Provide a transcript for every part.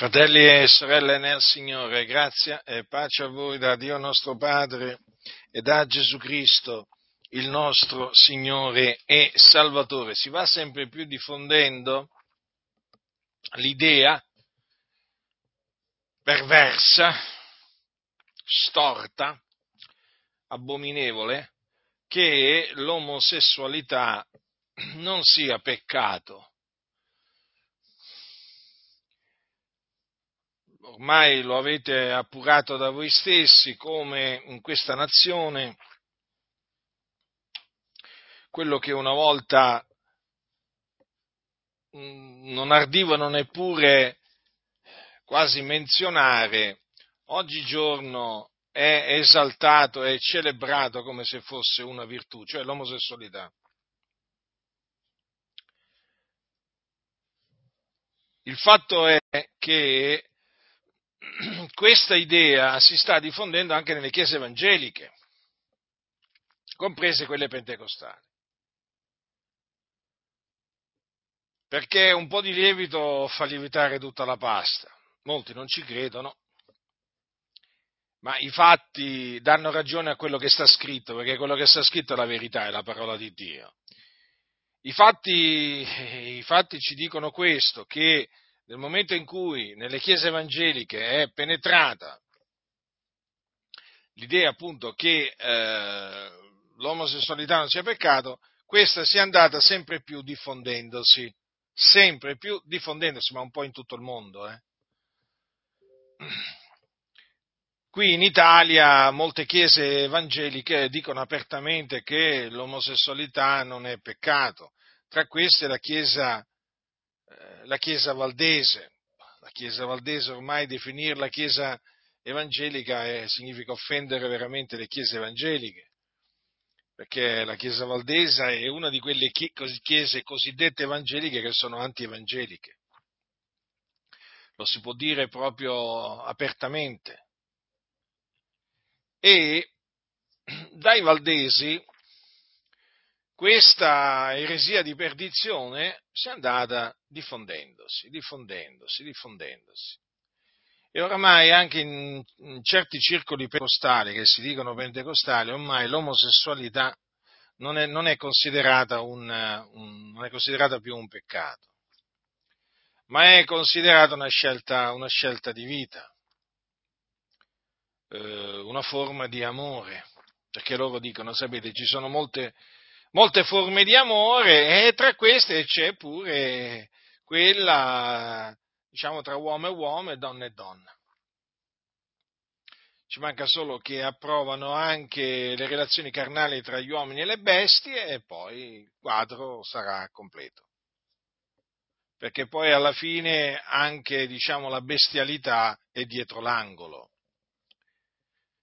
Fratelli e sorelle nel Signore, grazia e pace a voi da Dio nostro Padre e da Gesù Cristo, il nostro Signore e Salvatore. Si va sempre più diffondendo l'idea perversa, storta, abominevole, che l'omosessualità non sia peccato ormai lo avete appurato da voi stessi come in questa nazione quello che una volta mm, non ardivano neppure quasi menzionare, oggigiorno è esaltato e celebrato come se fosse una virtù, cioè l'omosessualità. Il fatto è che questa idea si sta diffondendo anche nelle chiese evangeliche, comprese quelle pentecostali. Perché un po' di lievito fa lievitare tutta la pasta. Molti non ci credono, ma i fatti danno ragione a quello che sta scritto, perché quello che sta scritto è la verità, è la parola di Dio. I fatti, i fatti ci dicono questo, che nel momento in cui nelle chiese evangeliche è penetrata l'idea appunto che eh, l'omosessualità non sia peccato, questa sia andata sempre più diffondendosi, sempre più diffondendosi, ma un po' in tutto il mondo. Eh. Qui in Italia molte chiese evangeliche dicono apertamente che l'omosessualità non è peccato, tra queste la chiesa eh, la Chiesa Valdese. La Chiesa Valdese ormai definirla Chiesa evangelica è, significa offendere veramente le Chiese evangeliche, perché la Chiesa Valdese è una di quelle chiese cosiddette evangeliche che sono antievangeliche. Lo si può dire proprio apertamente. E dai Valdesi questa eresia di perdizione si è andata diffondendosi, diffondendosi, diffondendosi. E oramai anche in, in certi circoli pentecostali, che si dicono pentecostali, ormai l'omosessualità non è, non è, considerata, un, un, non è considerata più un peccato, ma è considerata una scelta, una scelta di vita, eh, una forma di amore, perché loro dicono, sapete, ci sono molte molte forme di amore e tra queste c'è pure quella, diciamo, tra uomo e uomo e donna e donna. Ci manca solo che approvano anche le relazioni carnali tra gli uomini e le bestie e poi il quadro sarà completo. Perché poi alla fine anche, diciamo, la bestialità è dietro l'angolo.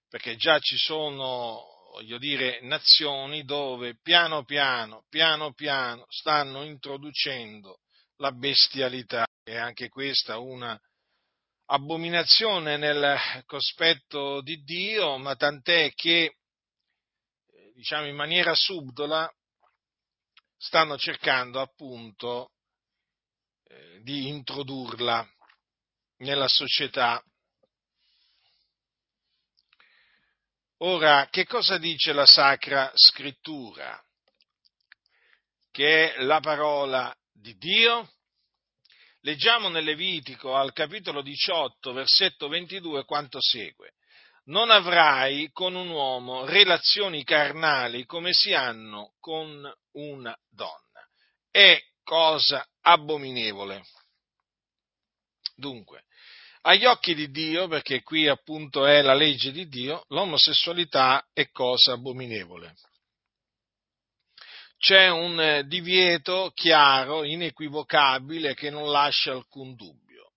Perché già ci sono voglio dire, nazioni dove piano piano, piano piano stanno introducendo la bestialità, e anche questa una abominazione nel cospetto di Dio, ma tant'è che, diciamo in maniera subdola, stanno cercando appunto eh, di introdurla nella società Ora, che cosa dice la Sacra Scrittura? Che è la parola di Dio? Leggiamo nel Levitico al capitolo 18, versetto 22, quanto segue. Non avrai con un uomo relazioni carnali come si hanno con una donna. È cosa abominevole. Dunque, agli occhi di Dio, perché qui appunto è la legge di Dio, l'omosessualità è cosa abominevole. C'è un eh, divieto chiaro, inequivocabile, che non lascia alcun dubbio.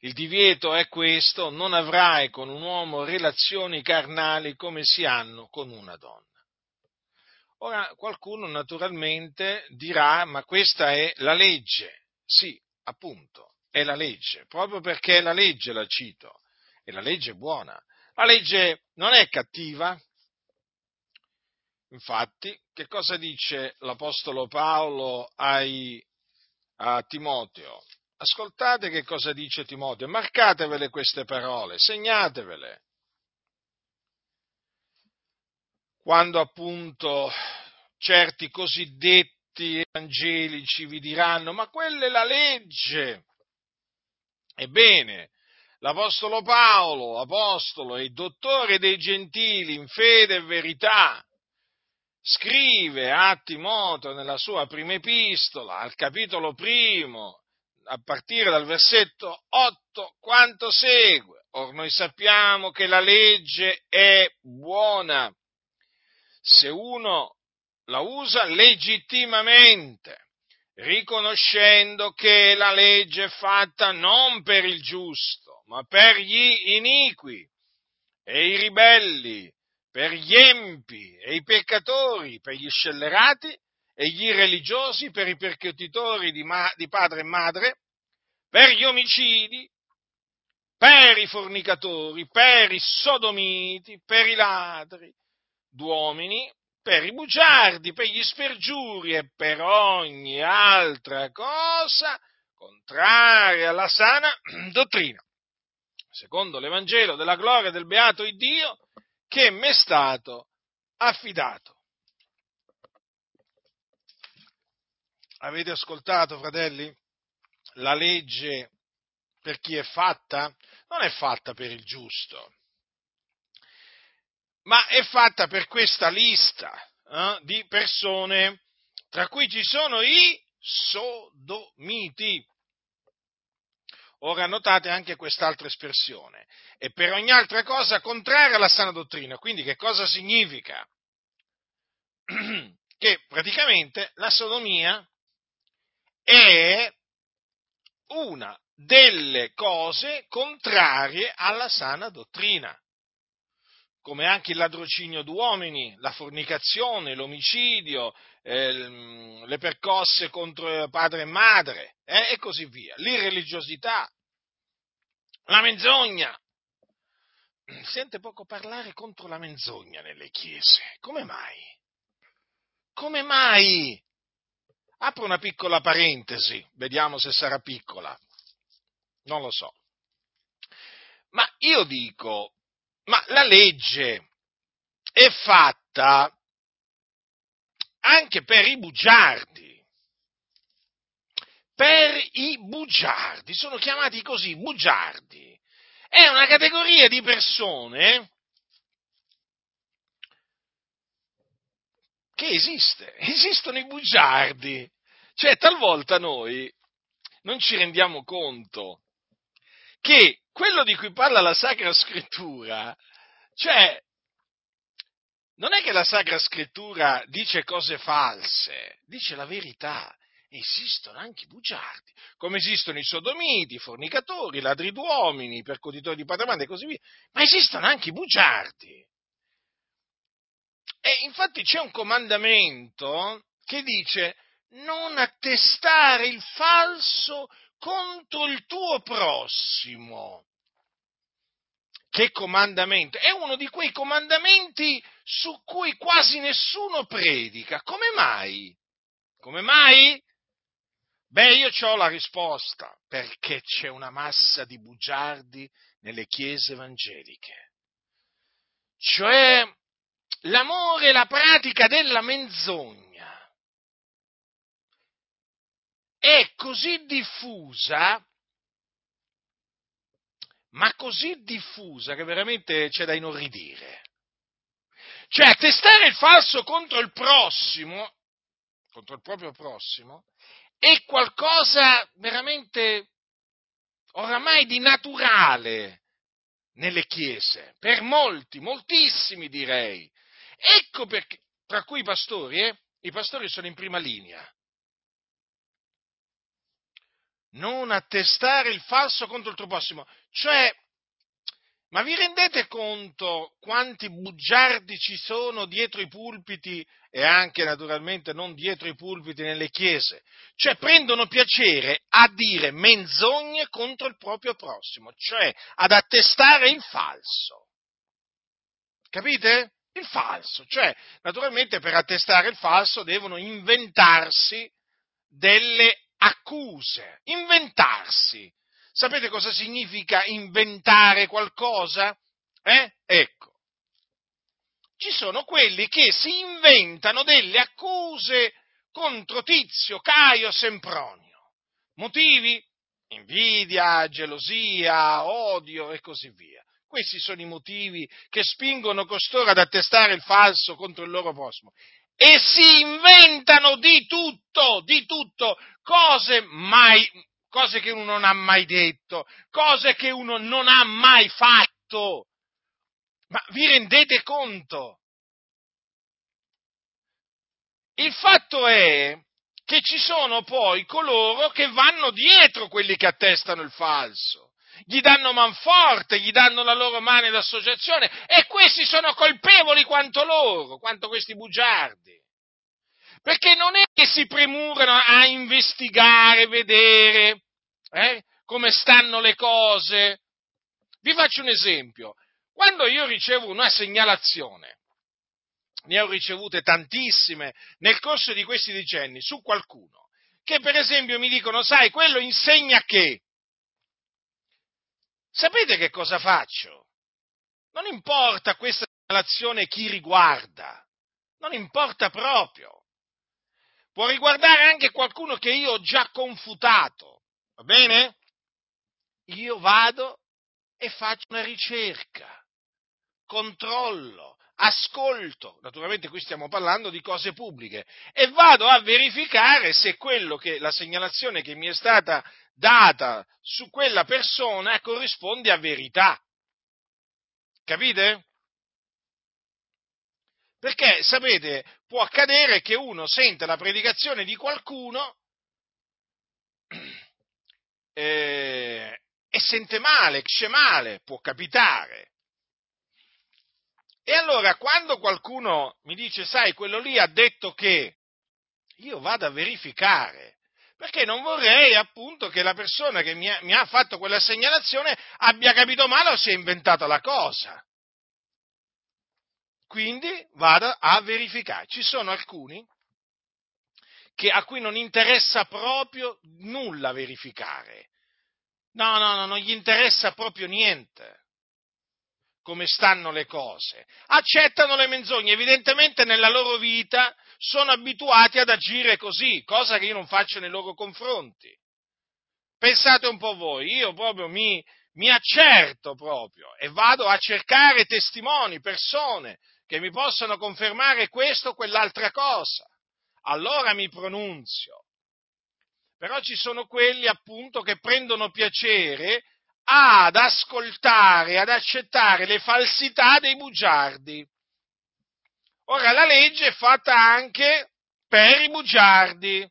Il divieto è questo, non avrai con un uomo relazioni carnali come si hanno con una donna. Ora qualcuno naturalmente dirà, ma questa è la legge. Sì, appunto, è la legge, proprio perché la legge la cito, e la legge è buona. La legge non è cattiva. Infatti, che cosa dice l'Apostolo Paolo ai, a Timoteo? ascoltate che cosa dice Timoteo, marcatevele queste parole, segnatevele. Quando appunto certi cosiddetti evangelici vi diranno, ma quella è la legge. Ebbene, l'Apostolo Paolo, apostolo e dottore dei gentili in fede e verità, scrive a Timoteo nella sua prima epistola, al capitolo primo, a partire dal versetto 8, quanto segue. Or noi sappiamo che la legge è buona se uno la usa legittimamente riconoscendo che la legge è fatta non per il giusto, ma per gli iniqui e i ribelli, per gli empi e i peccatori, per gli scellerati e gli irreligiosi, per i percutitori di, ma- di padre e madre, per gli omicidi, per i fornicatori, per i sodomiti, per i ladri, d'uomini per i bugiardi, per gli spergiuri e per ogni altra cosa contraria alla sana dottrina, secondo l'Evangelo della gloria del beato Dio che mi è stato affidato. Avete ascoltato, fratelli? La legge per chi è fatta? Non è fatta per il giusto, ma è fatta per questa lista eh, di persone, tra cui ci sono i sodomiti. Ora notate anche quest'altra espressione, e per ogni altra cosa contraria alla sana dottrina. Quindi che cosa significa? Che praticamente la sodomia è una delle cose contrarie alla sana dottrina come anche il ladrocinio d'uomini, la fornicazione, l'omicidio, eh, le percosse contro padre e madre, eh, e così via, l'irreligiosità, la menzogna. Sente poco parlare contro la menzogna nelle chiese. Come mai? Come mai? Apro una piccola parentesi, vediamo se sarà piccola. Non lo so. Ma io dico, ma la legge è fatta anche per i bugiardi. Per i bugiardi, sono chiamati così, bugiardi. È una categoria di persone che esiste, esistono i bugiardi. Cioè, talvolta noi non ci rendiamo conto che quello di cui parla la Sacra Scrittura, cioè, non è che la Sacra Scrittura dice cose false, dice la verità. Esistono anche i bugiardi, come esistono i sodomiti, i fornicatori, i ladri d'uomini, i percutitori di patrimoni e così via, ma esistono anche i bugiardi. E infatti c'è un comandamento che dice non attestare il falso contro il tuo prossimo. Che comandamento? È uno di quei comandamenti su cui quasi nessuno predica. Come mai? Come mai? Beh, io ho la risposta, perché c'è una massa di bugiardi nelle chiese evangeliche. Cioè, l'amore e la pratica della menzogna è così diffusa, ma così diffusa che veramente c'è da inorridire. Cioè, attestare il falso contro il prossimo, contro il proprio prossimo, è qualcosa veramente oramai di naturale nelle chiese, per molti, moltissimi direi. Ecco perché, tra cui i pastori, eh, i pastori sono in prima linea. Non attestare il falso contro il tuo prossimo. Cioè, ma vi rendete conto quanti bugiardi ci sono dietro i pulpiti e anche naturalmente non dietro i pulpiti nelle chiese? Cioè prendono piacere a dire menzogne contro il proprio prossimo, cioè ad attestare il falso. Capite? Il falso, cioè naturalmente per attestare il falso devono inventarsi delle accuse, inventarsi. Sapete cosa significa inventare qualcosa? Eh? Ecco. Ci sono quelli che si inventano delle accuse contro Tizio, Caio, Sempronio. Motivi? Invidia, gelosia, odio e così via. Questi sono i motivi che spingono costoro ad attestare il falso contro il loro prossimo. E si inventano di tutto, di tutto, cose mai, cose che uno non ha mai detto, cose che uno non ha mai fatto. Ma vi rendete conto? Il fatto è che ci sono poi coloro che vanno dietro quelli che attestano il falso. Gli danno manforte, gli danno la loro mano d'associazione e questi sono colpevoli quanto loro, quanto questi bugiardi. Perché non è che si premurano a investigare, vedere eh, come stanno le cose. Vi faccio un esempio. Quando io ricevo una segnalazione, ne ho ricevute tantissime nel corso di questi decenni su qualcuno, che per esempio mi dicono, sai, quello insegna che. Sapete che cosa faccio? Non importa questa segnalazione chi riguarda, non importa proprio. Può riguardare anche qualcuno che io ho già confutato, va bene? Io vado e faccio una ricerca controllo, ascolto, naturalmente qui stiamo parlando di cose pubbliche, e vado a verificare se quello che, la segnalazione che mi è stata data su quella persona corrisponde a verità. Capite? Perché, sapete, può accadere che uno senta la predicazione di qualcuno eh, e sente male, esce male, può capitare. E allora quando qualcuno mi dice, sai, quello lì ha detto che, io vado a verificare, perché non vorrei appunto che la persona che mi ha, mi ha fatto quella segnalazione abbia capito male o si è inventata la cosa. Quindi vado a verificare. Ci sono alcuni che, a cui non interessa proprio nulla verificare. No, no, no, non gli interessa proprio niente come stanno le cose. Accettano le menzogne, evidentemente nella loro vita sono abituati ad agire così, cosa che io non faccio nei loro confronti. Pensate un po' voi, io proprio mi, mi accerto proprio e vado a cercare testimoni, persone che mi possano confermare questo o quell'altra cosa. Allora mi pronunzio. Però ci sono quelli appunto che prendono piacere ad ascoltare, ad accettare le falsità dei bugiardi. Ora la legge è fatta anche per i bugiardi.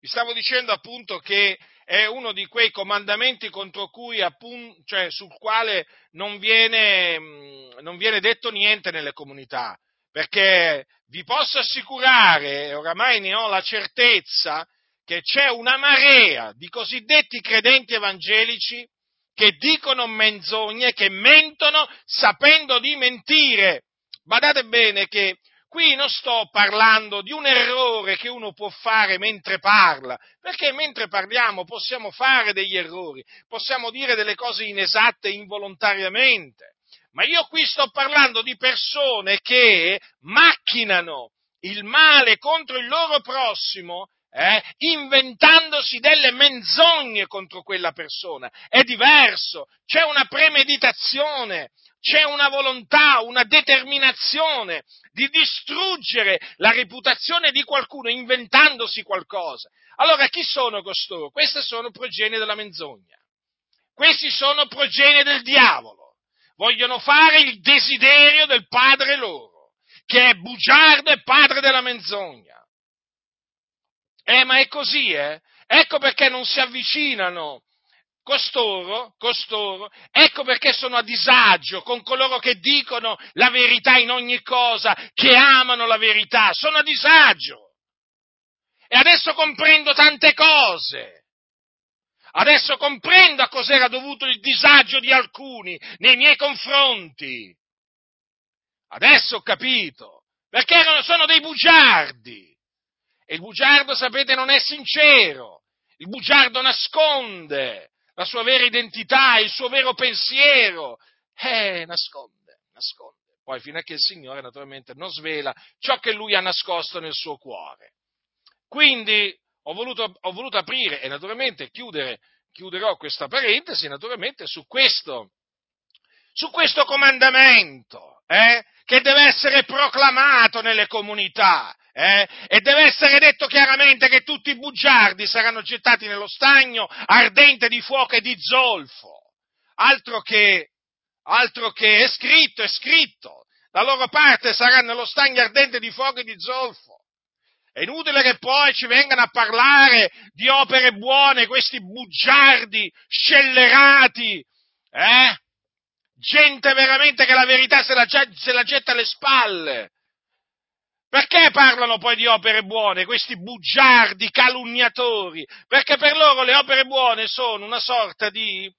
Vi stavo dicendo appunto che è uno di quei comandamenti contro cui, appunto, cioè, sul quale non viene, mm, non viene detto niente nelle comunità, perché vi posso assicurare, oramai ne ho la certezza, che c'è una marea di cosiddetti credenti evangelici che dicono menzogne, che mentono sapendo di mentire. Badate bene che qui non sto parlando di un errore che uno può fare mentre parla, perché mentre parliamo possiamo fare degli errori, possiamo dire delle cose inesatte involontariamente. Ma io qui sto parlando di persone che macchinano il male contro il loro prossimo eh, inventandosi delle menzogne contro quella persona. È diverso, c'è una premeditazione, c'è una volontà, una determinazione di distruggere la reputazione di qualcuno inventandosi qualcosa. Allora chi sono costoro? Queste sono progenie della menzogna. Questi sono progenie del diavolo. Vogliono fare il desiderio del padre loro, che è bugiardo e padre della menzogna. Eh, ma è così, eh? Ecco perché non si avvicinano costoro, costoro, ecco perché sono a disagio con coloro che dicono la verità in ogni cosa, che amano la verità, sono a disagio. E adesso comprendo tante cose. Adesso comprendo a cos'era dovuto il disagio di alcuni nei miei confronti. Adesso ho capito, perché erano, sono dei bugiardi E il bugiardo, sapete, non è sincero. Il bugiardo nasconde la sua vera identità, il suo vero pensiero. Eh, nasconde, nasconde. Poi fino a che il Signore naturalmente non svela ciò che lui ha nascosto nel suo cuore. Quindi ho voluto, ho voluto aprire e naturalmente chiudere, chiuderò questa parentesi naturalmente su questo, su questo comandamento, eh, che deve essere proclamato nelle comunità, eh, e deve essere detto chiaramente che tutti i bugiardi saranno gettati nello stagno ardente di fuoco e di zolfo. Altro che, altro che è scritto, è scritto. La loro parte sarà nello stagno ardente di fuoco e di zolfo. È inutile che poi ci vengano a parlare di opere buone questi bugiardi, scellerati, eh? Gente veramente che la verità se la, se la getta alle spalle. Perché parlano poi di opere buone, questi bugiardi, calunniatori? Perché per loro le opere buone sono una sorta di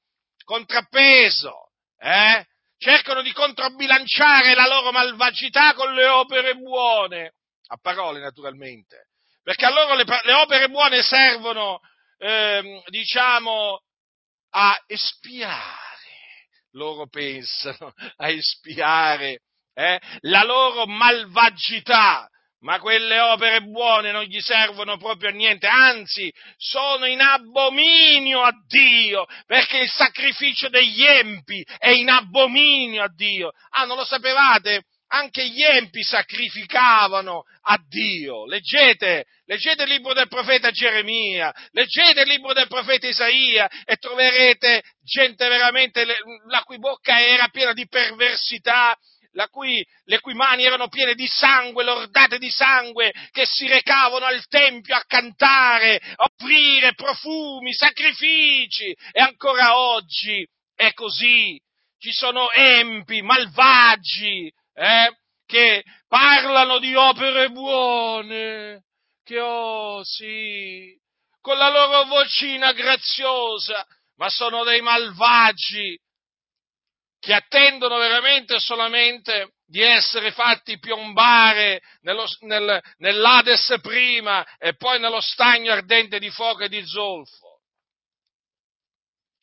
contrappeso, eh? Cercano di controbilanciare la loro malvagità con le opere buone a parole naturalmente, perché a loro le, le opere buone servono, eh, diciamo, a espiare, loro pensano, a espiare eh, la loro malvagità, ma quelle opere buone non gli servono proprio a niente, anzi sono in abominio a Dio, perché il sacrificio degli empi è in abominio a Dio. Ah, non lo sapevate? anche gli empi sacrificavano a Dio. Leggete, leggete il libro del profeta Geremia, leggete il libro del profeta Isaia e troverete gente veramente la cui bocca era piena di perversità, cui, le cui mani erano piene di sangue, lordate di sangue, che si recavano al tempio a cantare, a offrire profumi, sacrifici, e ancora oggi è così. Ci sono empi, malvagi, eh, che parlano di opere buone, che oh sì, con la loro vocina graziosa, ma sono dei malvagi che attendono veramente solamente di essere fatti piombare nello, nel, nell'Ades prima e poi nello stagno ardente di fuoco e di zolfo.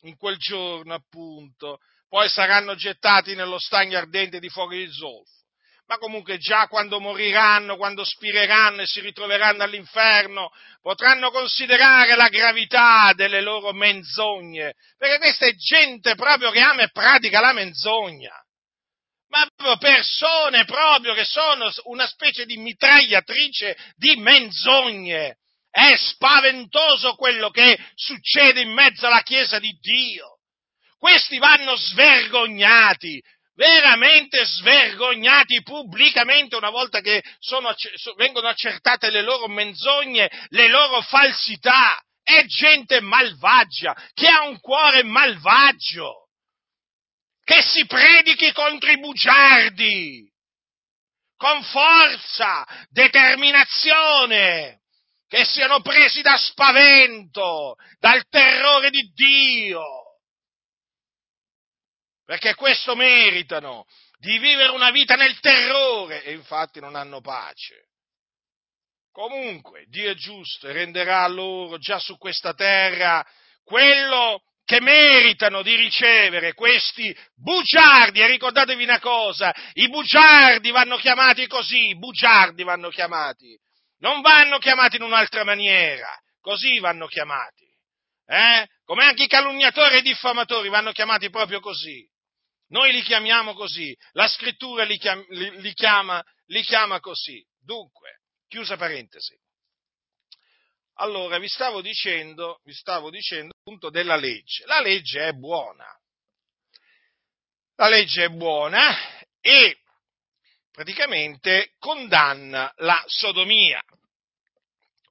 In quel giorno, appunto, poi saranno gettati nello stagno ardente di fuoco e di zolfo. Ma comunque già quando moriranno, quando spireranno e si ritroveranno all'inferno, potranno considerare la gravità delle loro menzogne, perché questa è gente proprio che ama e pratica la menzogna. Ma proprio persone proprio che sono una specie di mitragliatrice di menzogne. È spaventoso quello che succede in mezzo alla Chiesa di Dio questi vanno svergognati, veramente svergognati pubblicamente una volta che sono, vengono accertate le loro menzogne, le loro falsità. È gente malvagia, che ha un cuore malvagio, che si predichi contro i bugiardi, con forza, determinazione, che siano presi da spavento, dal terrore di Dio perché questo meritano, di vivere una vita nel terrore e infatti non hanno pace. Comunque, Dio è giusto e renderà loro già su questa terra quello che meritano di ricevere questi bugiardi. E ricordatevi una cosa, i bugiardi vanno chiamati così, bugiardi vanno chiamati, non vanno chiamati in un'altra maniera, così vanno chiamati. Eh? Come anche i calunniatori e i diffamatori vanno chiamati proprio così. Noi li chiamiamo così, la scrittura li chiama, li, chiama, li chiama così. Dunque, chiusa parentesi. Allora, vi stavo dicendo, vi stavo dicendo appunto della legge. La legge è buona. La legge è buona e praticamente condanna la sodomia.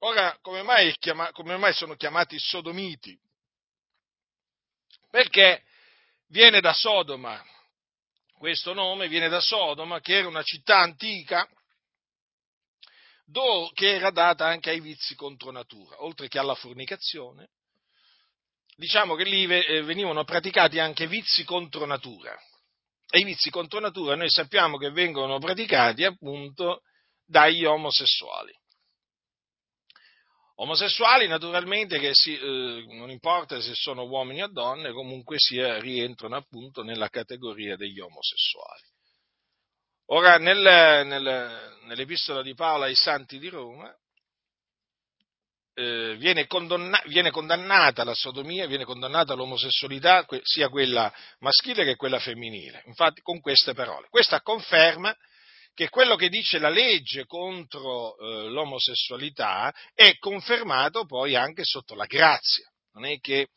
Ora, come mai, chiama, come mai sono chiamati sodomiti? Perché viene da Sodoma, questo nome viene da Sodoma, che era una città antica, che era data anche ai vizi contro natura, oltre che alla fornicazione. Diciamo che lì eh, venivano praticati anche vizi contro natura. E i vizi contro natura noi sappiamo che vengono praticati appunto dagli omosessuali. Omosessuali naturalmente che si, eh, non importa se sono uomini o donne, comunque sia rientrano appunto nella categoria degli omosessuali. Ora, nel, nel, nell'epistola di Paolo ai santi di Roma eh, viene, condanna, viene, condannata la sodomia, viene condannata l'omosessualità, sia quella maschile che quella femminile. Infatti, con queste parole. Questa conferma che quello che dice la legge contro eh, l'omosessualità è confermato poi anche sotto la grazia. Non è che,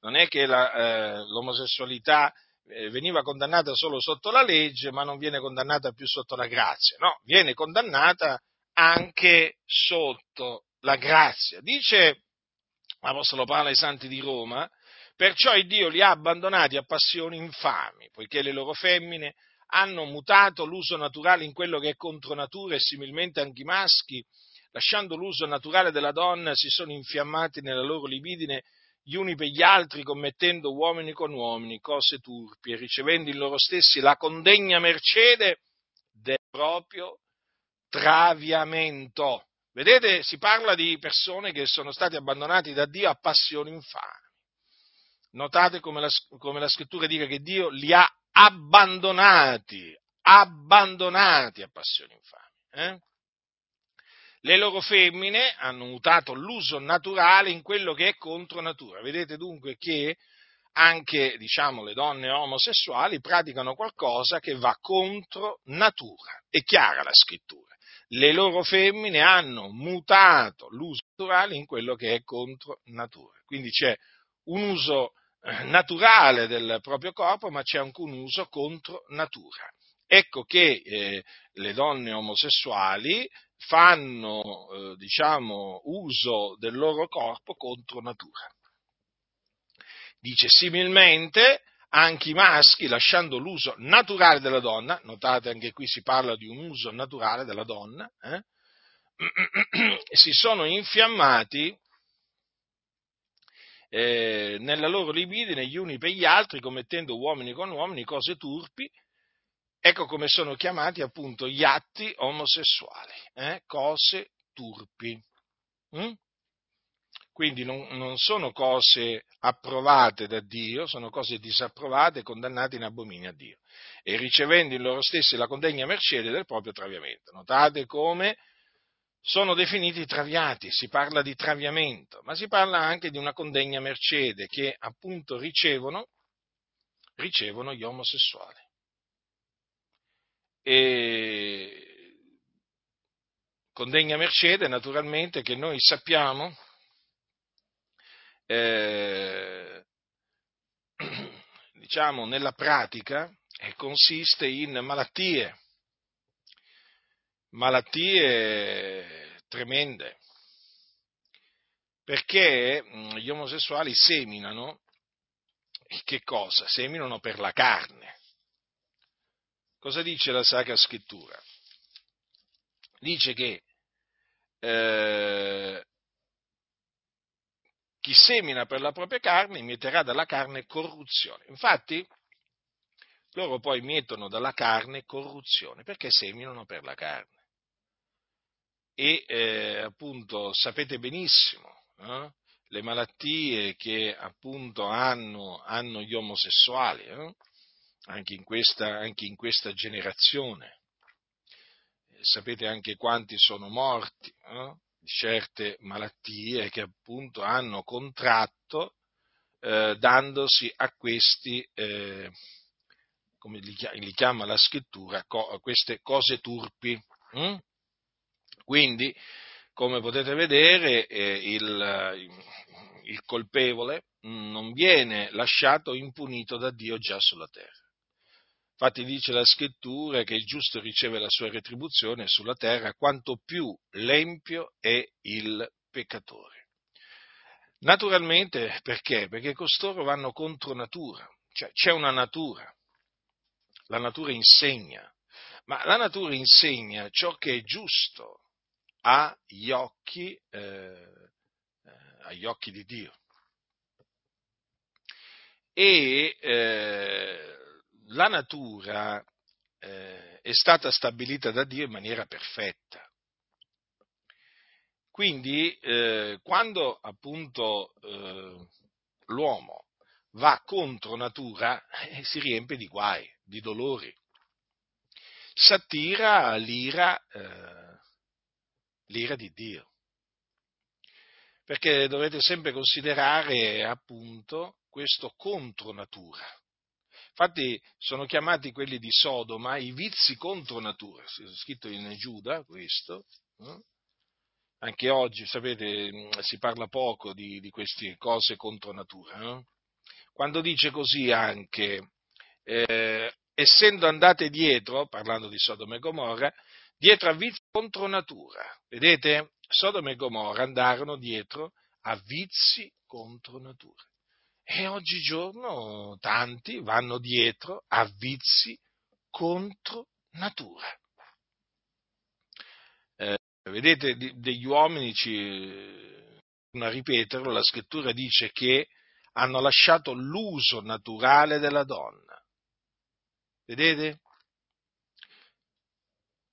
non è che la, eh, l'omosessualità eh, veniva condannata solo sotto la legge, ma non viene condannata più sotto la grazia. No, viene condannata anche sotto la grazia. Dice l'Apostolo Paolo ai Santi di Roma, perciò il Dio li ha abbandonati a passioni infami, poiché le loro femmine hanno mutato l'uso naturale in quello che è contro natura e similmente anche i maschi, lasciando l'uso naturale della donna, si sono infiammati nella loro libidine gli uni per gli altri, commettendo uomini con uomini cose turpi e ricevendo in loro stessi la condegna mercede del proprio traviamento. Vedete, si parla di persone che sono state abbandonate da Dio a passioni infami. Notate come la, come la scrittura dice che Dio li ha abbandonati, abbandonati a passioni infami. Eh? Le loro femmine hanno mutato l'uso naturale in quello che è contro natura. Vedete dunque che anche diciamo, le donne omosessuali praticano qualcosa che va contro natura. È chiara la scrittura. Le loro femmine hanno mutato l'uso naturale in quello che è contro natura. Quindi c'è un uso naturale del proprio corpo, ma c'è anche un uso contro natura. Ecco che eh, le donne omosessuali fanno, eh, diciamo, uso del loro corpo contro natura. Dice similmente anche i maschi, lasciando l'uso naturale della donna, notate anche qui si parla di un uso naturale della donna, eh, si sono infiammati eh, nella loro libidine gli uni per gli altri, commettendo uomini con uomini cose turpi, ecco come sono chiamati appunto gli atti omosessuali, eh? cose turpi. Mm? Quindi non, non, sono cose approvate da Dio, sono cose disapprovate e condannate in abominio a Dio. E ricevendo in loro stessi la condegna mercede del proprio traviamento. Notate come sono definiti traviati, si parla di traviamento, ma si parla anche di una condegna mercede che appunto ricevono, ricevono gli omosessuali. E condegna mercede naturalmente che noi sappiamo eh, diciamo nella pratica eh, consiste in malattie malattie tremende, perché mm, gli omosessuali seminano, che cosa? Seminano per la carne. Cosa dice la Sacra Scrittura? Dice che eh, chi semina per la propria carne mieterà dalla carne corruzione. Infatti, loro poi mietono dalla carne corruzione perché seminano per la carne e eh, appunto sapete benissimo eh, le malattie che appunto hanno, hanno gli omosessuali, eh, anche, in questa, anche, in questa, generazione. Sapete anche quanti sono morti eh, di certe malattie che appunto hanno contratto eh, dandosi a questi, eh, come li chiama la scrittura, co- queste cose turpi. Hm? Quindi, come potete vedere, eh, il, il colpevole non viene lasciato impunito da Dio già sulla terra. Infatti dice la scrittura che il giusto riceve la sua retribuzione sulla terra quanto più l'empio è il peccatore. Naturalmente perché? Perché costoro vanno contro natura, cioè c'è una natura, la natura insegna, ma la natura insegna ciò che è giusto, agli occhi, eh, eh, agli occhi di Dio. E eh, la natura eh, è stata stabilita da Dio in maniera perfetta. Quindi, eh, quando appunto eh, l'uomo va contro natura, si riempie di guai, di dolori. S'attira l'ira, l'ira di Dio. Perché dovete sempre considerare appunto questo contro natura. Infatti sono chiamati quelli di Sodoma i vizi contro natura, scritto in Giuda questo. Eh? Anche oggi, sapete, si parla poco di, di queste cose contro natura. No? Quando dice così anche, eh, essendo andate dietro, parlando di Sodoma e Gomorra, dietro a vizi contro natura. Vedete? Sodoma e Gomorra andarono dietro a vizi contro natura. E oggigiorno tanti vanno dietro a vizi contro natura. Vedete, degli uomini, a ripeterlo, la scrittura dice che hanno lasciato l'uso naturale della donna. Vedete?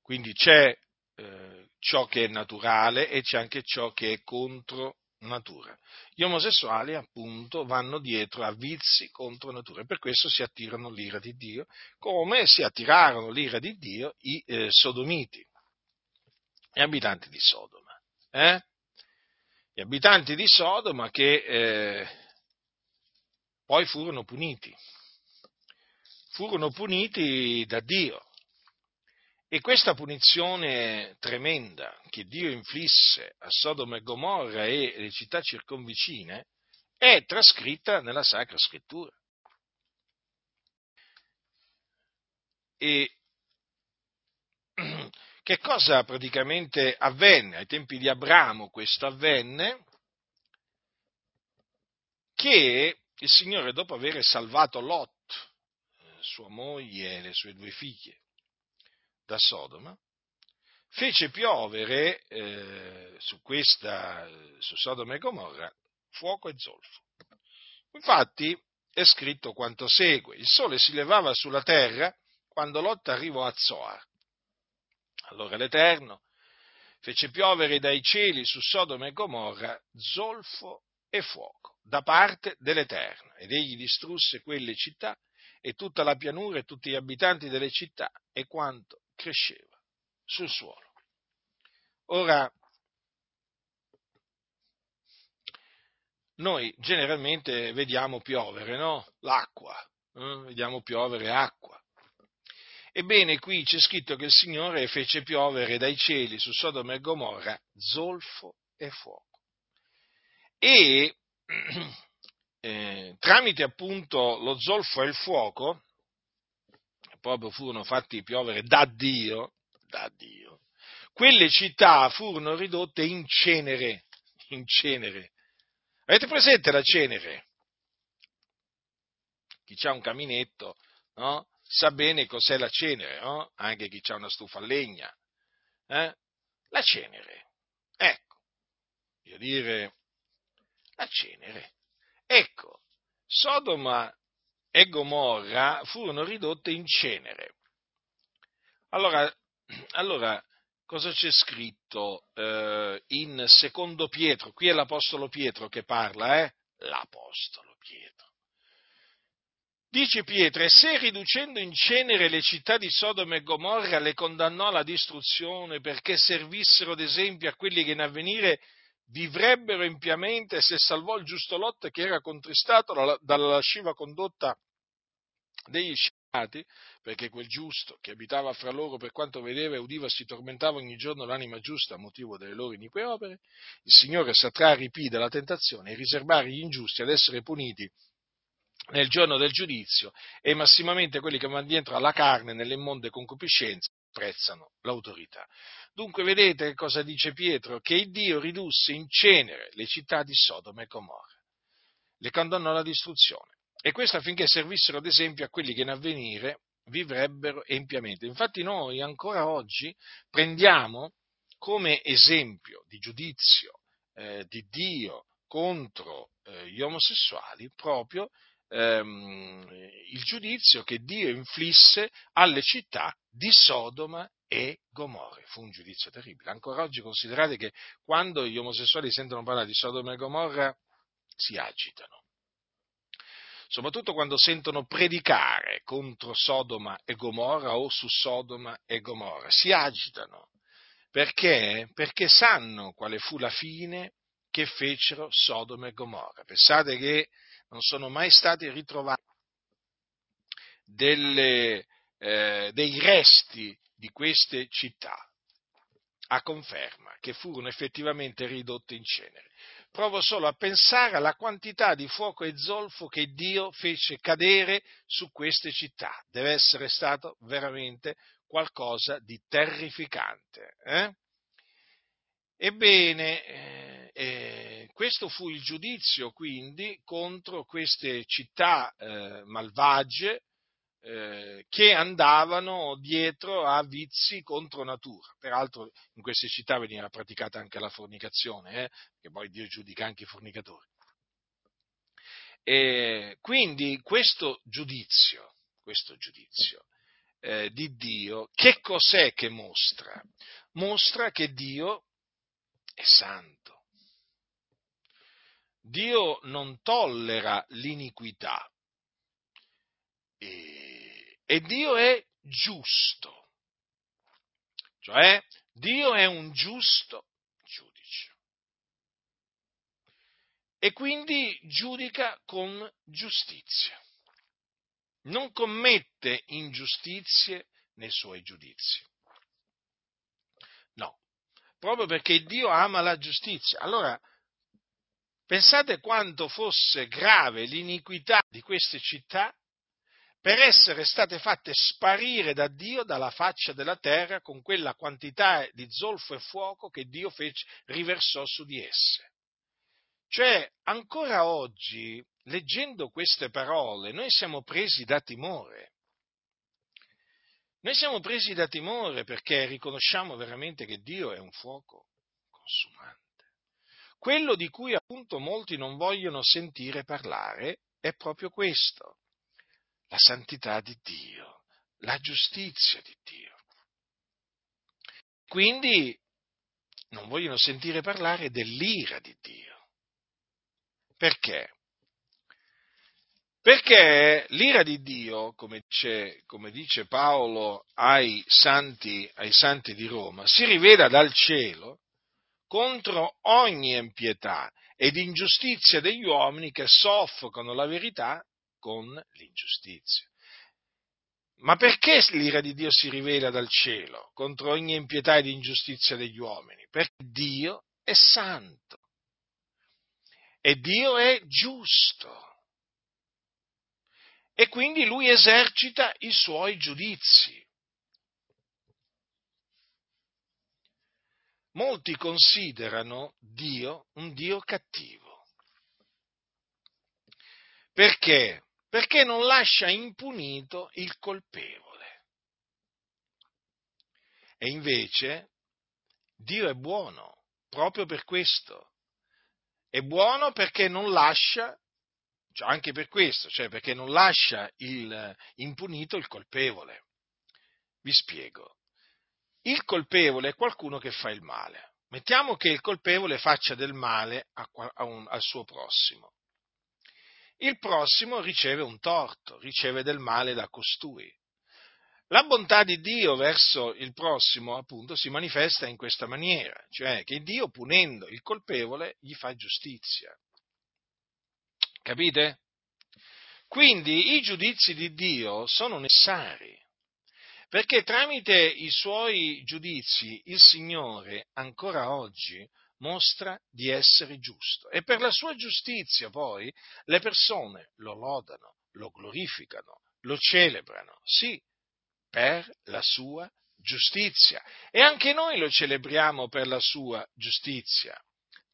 Quindi c'è eh, ciò che è naturale e c'è anche ciò che è contro natura. Gli omosessuali, appunto, vanno dietro a vizi contro natura e per questo si attirano l'ira di Dio, come si attirarono l'ira di Dio i eh, sodomiti gli abitanti di Sodoma. Eh? Gli abitanti di Sodoma che eh, poi furono puniti, furono puniti da Dio. E questa punizione tremenda che Dio inflisse a Sodoma e Gomorra e le città circonvicine è trascritta nella Sacra Scrittura. E che cosa praticamente avvenne? Ai tempi di Abramo questo avvenne che il Signore, dopo aver salvato Lot, eh, sua moglie e le sue due figlie da Sodoma, fece piovere eh, su questa, su Sodoma e Gomorra, fuoco e zolfo. Infatti è scritto quanto segue: il sole si levava sulla terra quando Lot arrivò a Zoar allora l'Eterno fece piovere dai cieli su Sodoma e Gomorra zolfo e fuoco da parte dell'Eterno ed egli distrusse quelle città e tutta la pianura e tutti gli abitanti delle città e quanto cresceva sul suolo. Ora, noi generalmente vediamo piovere, no? L'acqua, eh? vediamo piovere acqua. Ebbene, qui c'è scritto che il Signore fece piovere dai cieli su Sodoma e Gomorra zolfo e fuoco. E eh, tramite appunto lo zolfo e il fuoco, proprio furono fatti piovere da Dio, da Dio, quelle città furono ridotte in cenere, in cenere. Avete presente la cenere? Chi ha un caminetto, no? sa bene cos'è la cenere, no? anche chi ha una stufa a legna. Eh? La cenere, ecco, voglio dire, la cenere. Ecco, Sodoma e Gomorra furono ridotte in cenere. Allora, allora cosa c'è scritto eh, in secondo Pietro? Qui è l'Apostolo Pietro che parla, eh? L'Apostolo Pietro. Dice Pietro, e se riducendo in cenere le città di Sodoma e Gomorra le condannò alla distruzione perché servissero d'esempio a quelli che in avvenire vivrebbero impiamente se salvò il giusto Lot che era contristato dalla lasciva condotta degli sciati, perché quel giusto che abitava fra loro per quanto vedeva e udiva si tormentava ogni giorno l'anima giusta a motivo delle loro inique opere, il Signore saprà ripì dalla tentazione e riservare gli ingiusti ad essere puniti nel giorno del giudizio e massimamente quelli che vanno dietro alla carne nelle immonde concupiscenze apprezzano l'autorità. Dunque vedete cosa dice Pietro? Che il Dio ridusse in cenere le città di Sodoma e Gomorra, le condannò alla distruzione e questo affinché servissero ad esempio a quelli che in avvenire vivrebbero empiamente. Infatti noi ancora oggi prendiamo come esempio di giudizio eh, di Dio contro eh, gli omosessuali proprio ehm, il giudizio che Dio inflisse alle città di Sodoma e Gomorra. Fu un giudizio terribile. Ancora oggi considerate che quando gli omosessuali sentono parlare di Sodoma e Gomorra si agitano. Soprattutto quando sentono predicare contro Sodoma e Gomorra o su Sodoma e Gomorra, si agitano. Perché? Perché sanno quale fu la fine che fecero Sodoma e Gomorra. Pensate che non sono mai stati ritrovati delle, eh, dei resti di queste città, a conferma che furono effettivamente ridotte in cenere. Provo solo a pensare alla quantità di fuoco e zolfo che Dio fece cadere su queste città. Deve essere stato veramente qualcosa di terrificante. Eh? Ebbene, eh, eh, questo fu il giudizio quindi contro queste città eh, malvagie eh, che andavano dietro a vizi contro natura. Peraltro in queste città veniva praticata anche la fornicazione, eh, che poi Dio giudica anche i fornicatori. E quindi questo giudizio, questo giudizio eh, di Dio, che cos'è che mostra? Mostra che Dio è santo. Dio non tollera l'iniquità e, e Dio è giusto, cioè Dio è un giusto giudice. E quindi giudica con giustizia, non commette ingiustizie nei suoi giudizi. Proprio perché Dio ama la giustizia. Allora, pensate quanto fosse grave l'iniquità di queste città per essere state fatte sparire da Dio dalla faccia della terra con quella quantità di zolfo e fuoco che Dio fece, riversò su di esse. Cioè, ancora oggi, leggendo queste parole, noi siamo presi da timore. Noi siamo presi da timore perché riconosciamo veramente che Dio è un fuoco consumante. Quello di cui appunto molti non vogliono sentire parlare è proprio questo, la santità di Dio, la giustizia di Dio. Quindi non vogliono sentire parlare dell'ira di Dio. Perché? Perché l'ira di Dio, come dice, come dice Paolo ai santi, ai santi di Roma, si rivela dal cielo contro ogni impietà ed ingiustizia degli uomini che soffocano la verità con l'ingiustizia. Ma perché l'ira di Dio si rivela dal cielo contro ogni impietà ed ingiustizia degli uomini? Perché Dio è santo e Dio è giusto e quindi lui esercita i suoi giudizi. Molti considerano Dio un Dio cattivo. Perché? Perché non lascia impunito il colpevole. E invece Dio è buono, proprio per questo. È buono perché non lascia cioè, anche per questo, cioè perché non lascia il, impunito il colpevole. Vi spiego. Il colpevole è qualcuno che fa il male. Mettiamo che il colpevole faccia del male a, a un, al suo prossimo. Il prossimo riceve un torto, riceve del male da costui. La bontà di Dio verso il prossimo, appunto, si manifesta in questa maniera, cioè che Dio, punendo il colpevole, gli fa giustizia. Capite? Quindi i giudizi di Dio sono necessari, perché tramite i suoi giudizi il Signore ancora oggi mostra di essere giusto e per la sua giustizia poi le persone lo lodano, lo glorificano, lo celebrano, sì, per la sua giustizia. E anche noi lo celebriamo per la sua giustizia.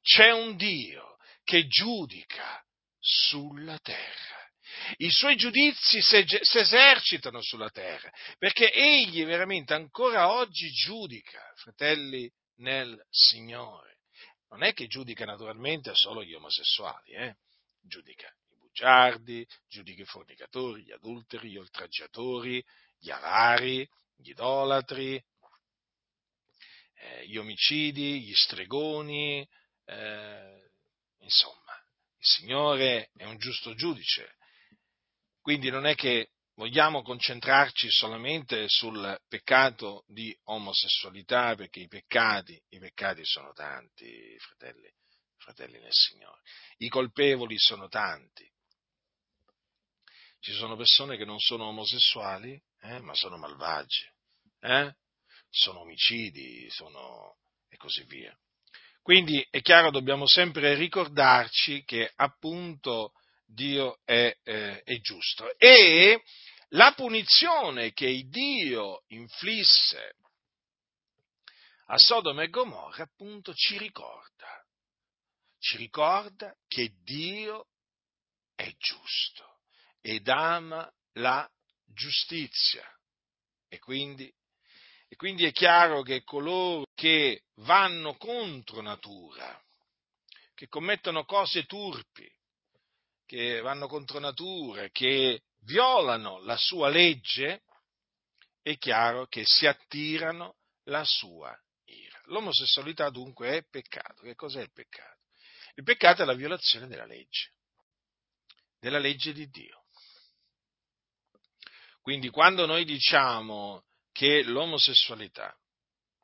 C'è un Dio che giudica sulla terra. I suoi giudizi si esercitano sulla terra, perché egli veramente ancora oggi giudica, fratelli nel Signore. Non è che giudica naturalmente solo gli omosessuali, eh? giudica i bugiardi, giudica i fornicatori, gli adulteri, gli oltraggiatori, gli avari, gli idolatri, eh, gli omicidi, gli stregoni, eh, insomma, il Signore è un giusto giudice. Quindi non è che vogliamo concentrarci solamente sul peccato di omosessualità, perché i peccati, i peccati sono tanti, fratelli, fratelli nel Signore. I colpevoli sono tanti. Ci sono persone che non sono omosessuali, eh, ma sono malvagi, eh? sono omicidi, sono... e così via. Quindi è chiaro, dobbiamo sempre ricordarci che appunto Dio è, eh, è giusto. E la punizione che Dio inflisse a Sodoma e Gomorra appunto ci ricorda, ci ricorda che Dio è giusto ed ama la giustizia. E quindi, e quindi è chiaro che coloro che vanno contro natura, che commettono cose turpi, che vanno contro natura, che violano la sua legge, è chiaro che si attirano la sua ira. L'omosessualità dunque è peccato. Che cos'è il peccato? Il peccato è la violazione della legge, della legge di Dio. Quindi quando noi diciamo che l'omosessualità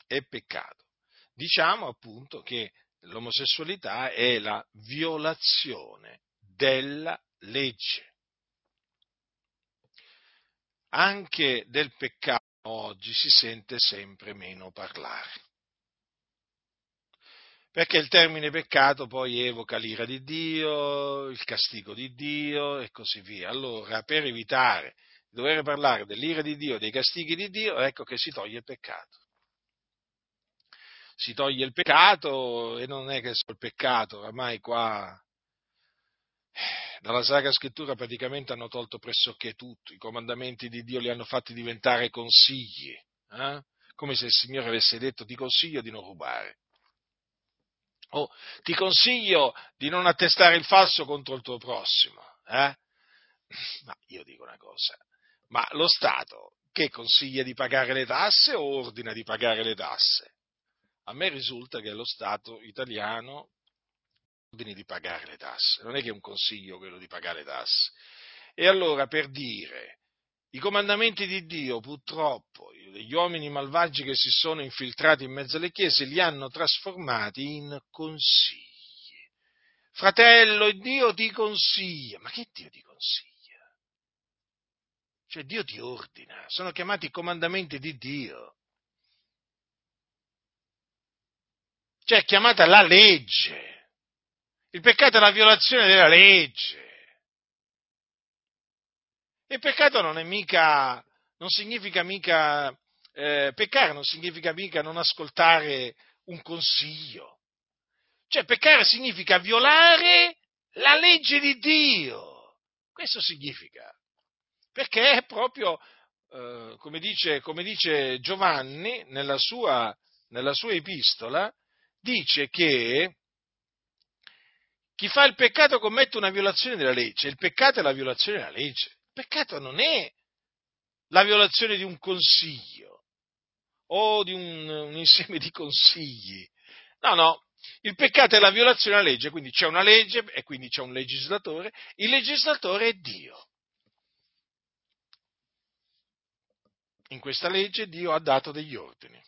è peccato, diciamo appunto che l'omosessualità è la violazione della legge anche del peccato oggi si sente sempre meno parlare. Perché il termine peccato poi evoca l'ira di Dio, il castigo di Dio e così via. Allora, per evitare di dover parlare dell'ira di Dio, dei castighi di Dio, ecco che si toglie il peccato. Si toglie il peccato e non è che solo il peccato, oramai qua dalla Sacra Scrittura praticamente hanno tolto pressoché tutto, i comandamenti di Dio li hanno fatti diventare consigli, eh? come se il Signore avesse detto ti consiglio di non rubare, o ti consiglio di non attestare il falso contro il tuo prossimo. Eh? Ma io dico una cosa, ma lo Stato che consiglia di pagare le tasse o ordina di pagare le tasse? A me risulta che lo Stato italiano ordini di pagare le tasse, non è che è un consiglio quello di pagare le tasse. E allora per dire, i comandamenti di Dio purtroppo, gli uomini malvagi che si sono infiltrati in mezzo alle chiese, li hanno trasformati in consigli. Fratello, Dio ti consiglia, ma che Dio ti consiglia? Cioè Dio ti ordina, sono chiamati comandamenti di Dio. Cioè è chiamata la legge. Il peccato è la violazione della legge. Il peccato non è mica, non significa mica, eh, peccare non significa mica non ascoltare un consiglio. Cioè, peccare significa violare la legge di Dio. Questo significa. Perché è proprio, eh, come, dice, come, dice, Giovanni nella sua, nella sua epistola, dice che chi fa il peccato commette una violazione della legge. Il peccato è la violazione della legge. Il peccato non è la violazione di un consiglio o di un, un insieme di consigli. No, no. Il peccato è la violazione della legge, quindi c'è una legge e quindi c'è un legislatore. Il legislatore è Dio. In questa legge Dio ha dato degli ordini,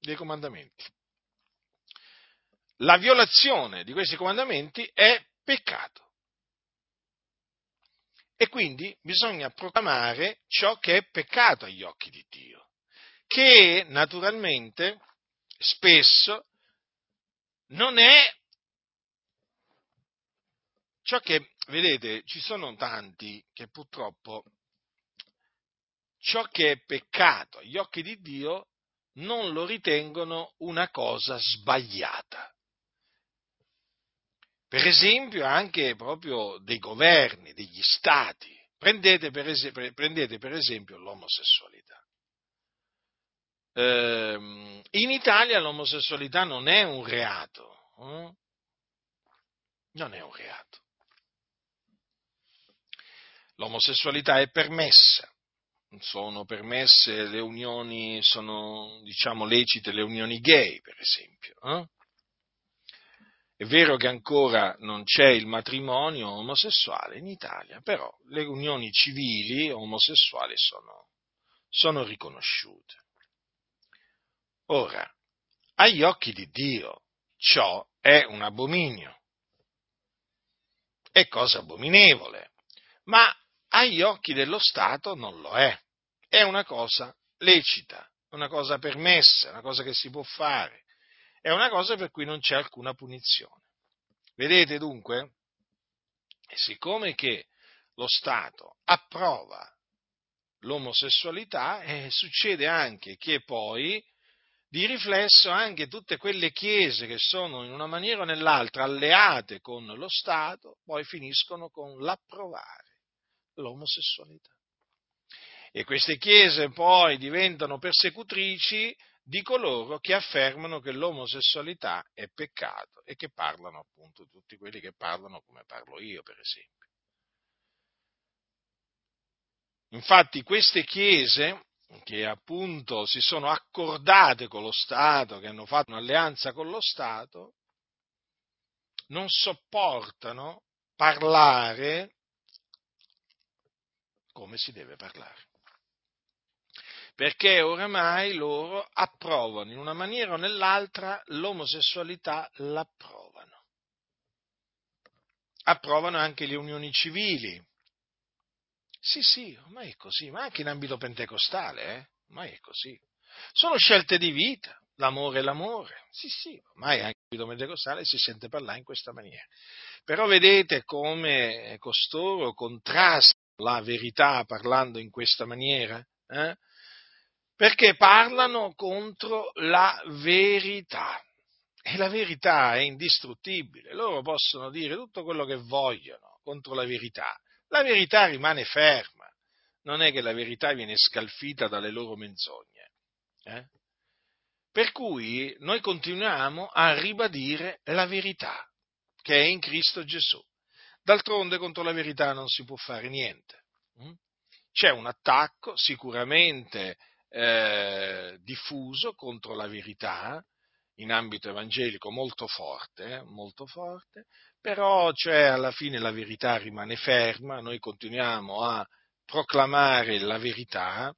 dei comandamenti la violazione di questi comandamenti è peccato. E quindi bisogna proclamare ciò che è peccato agli occhi di Dio, che naturalmente spesso non è ciò che, vedete, ci sono tanti che purtroppo ciò che è peccato agli occhi di Dio non lo ritengono una cosa sbagliata per esempio anche proprio dei governi, degli stati. Prendete per, esempio, prendete per esempio l'omosessualità. Eh, in Italia l'omosessualità non è un reato, eh? non è un reato. l'omosessualità è permessa, sono permesse le unioni, sono diciamo lecite le unioni gay, per esempio. Eh? È vero che ancora non c'è il matrimonio omosessuale in Italia, però le unioni civili omosessuali sono, sono riconosciute. Ora, agli occhi di Dio ciò è un abominio, è cosa abominevole, ma agli occhi dello Stato non lo è, è una cosa lecita, una cosa permessa, una cosa che si può fare, è una cosa per cui non c'è alcuna punizione. Vedete dunque? E siccome che lo Stato approva l'omosessualità, eh, succede anche che poi di riflesso anche tutte quelle chiese che sono in una maniera o nell'altra alleate con lo Stato, poi finiscono con l'approvare l'omosessualità. E queste chiese poi diventano persecutrici di coloro che affermano che l'omosessualità è peccato e che parlano appunto tutti quelli che parlano come parlo io, per esempio. Infatti queste chiese che appunto si sono accordate con lo Stato, che hanno fatto un'alleanza con lo Stato, non sopportano parlare come si deve parlare. Perché oramai loro approvano in una maniera o nell'altra l'omosessualità, l'approvano. Approvano anche le unioni civili, sì, sì, ormai è così, ma anche in ambito pentecostale, eh? ormai è così. Sono scelte di vita, l'amore è l'amore, sì, sì, ormai anche in ambito pentecostale si sente parlare in questa maniera. Però vedete come costoro contrastano la verità parlando in questa maniera? Eh? Perché parlano contro la verità. E la verità è indistruttibile. Loro possono dire tutto quello che vogliono contro la verità, la verità rimane ferma, non è che la verità viene scalfita dalle loro menzogne. Eh? Per cui noi continuiamo a ribadire la verità che è in Cristo Gesù. D'altronde contro la verità non si può fare niente. Mm? C'è un attacco sicuramente eh, diffuso contro la verità in ambito evangelico molto forte, eh, molto forte, però cioè, alla fine la verità rimane ferma, noi continuiamo a proclamare la verità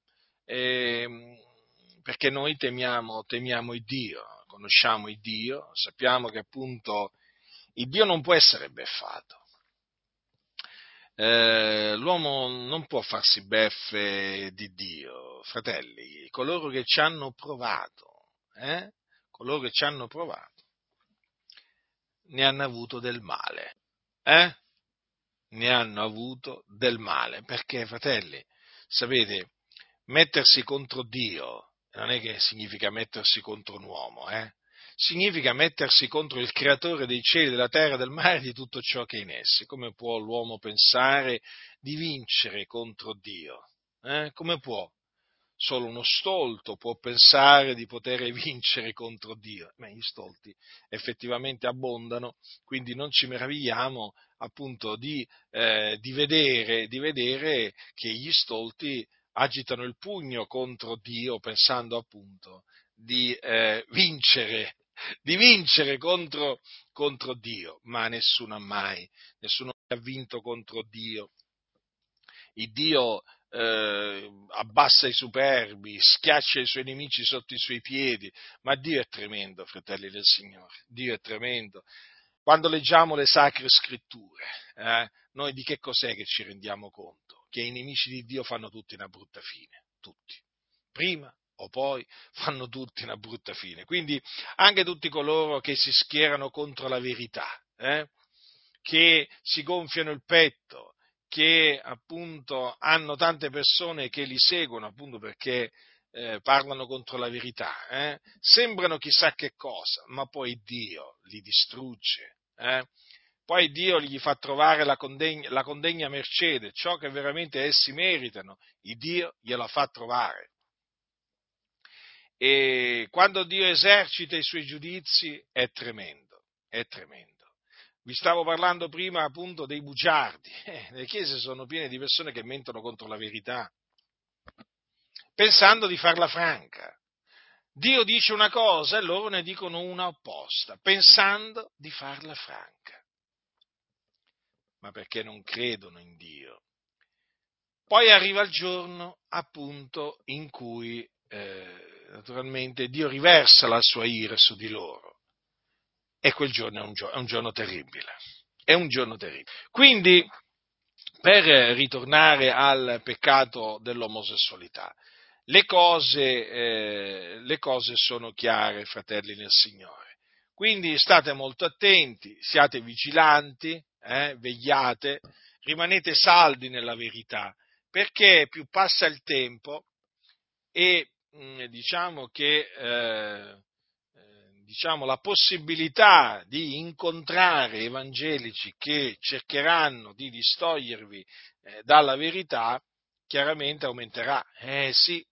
eh, perché noi temiamo, temiamo il Dio, conosciamo il Dio, sappiamo che appunto il Dio non può essere beffato. Eh, l'uomo non può farsi beffe di Dio, fratelli, coloro che ci hanno provato, eh, coloro che ci hanno provato, ne hanno avuto del male. Eh? Ne hanno avuto del male. Perché, fratelli, sapete, mettersi contro Dio non è che significa mettersi contro un uomo, eh? Significa mettersi contro il creatore dei cieli, della terra, del mare e di tutto ciò che è in essi. Come può l'uomo pensare di vincere contro Dio? Eh? Come può? Solo uno stolto può pensare di poter vincere contro Dio, ma gli stolti effettivamente abbondano, quindi non ci meravigliamo appunto di, eh, di, vedere, di vedere che gli stolti agitano il pugno contro Dio pensando appunto di eh, vincere, di vincere contro, contro, Dio, ma nessuno ha mai, nessuno ha vinto contro Dio. Il Dio eh, abbassa i superbi, schiaccia i suoi nemici sotto i suoi piedi, ma Dio è tremendo, fratelli del Signore, Dio è tremendo. Quando leggiamo le sacre scritture, eh, noi di che cos'è che ci rendiamo conto? Che i nemici di Dio fanno tutti una brutta fine, tutti. Prima o poi fanno tutti una brutta fine. Quindi anche tutti coloro che si schierano contro la verità, eh, che si gonfiano il petto, che appunto hanno tante persone che li seguono appunto perché eh, parlano contro la verità, eh? sembrano chissà che cosa, ma poi Dio li distrugge. Eh? Poi Dio gli fa trovare la condegna, la condegna mercede, ciò che veramente essi meritano, il Dio gliela fa trovare. E quando Dio esercita i suoi giudizi è tremendo, è tremendo Vi stavo parlando prima appunto dei bugiardi. Eh, le chiese sono piene di persone che mentono contro la verità, pensando di farla franca. Dio dice una cosa e loro ne dicono una opposta, pensando di farla franca. Ma perché non credono in Dio? Poi arriva il giorno appunto in cui eh, naturalmente Dio riversa la sua ira su di loro e quel giorno è un, giorno, è un giorno terribile. È un giorno terribile. Quindi, per ritornare al peccato dell'omosessualità, le cose, eh, le cose sono chiare, fratelli nel Signore. Quindi state molto attenti, siate vigilanti, eh, vegliate, rimanete saldi nella verità, perché più passa il tempo e diciamo che eh, diciamo, la possibilità di incontrare evangelici che cercheranno di distogliervi eh, dalla verità, chiaramente aumenterà. Eh sì,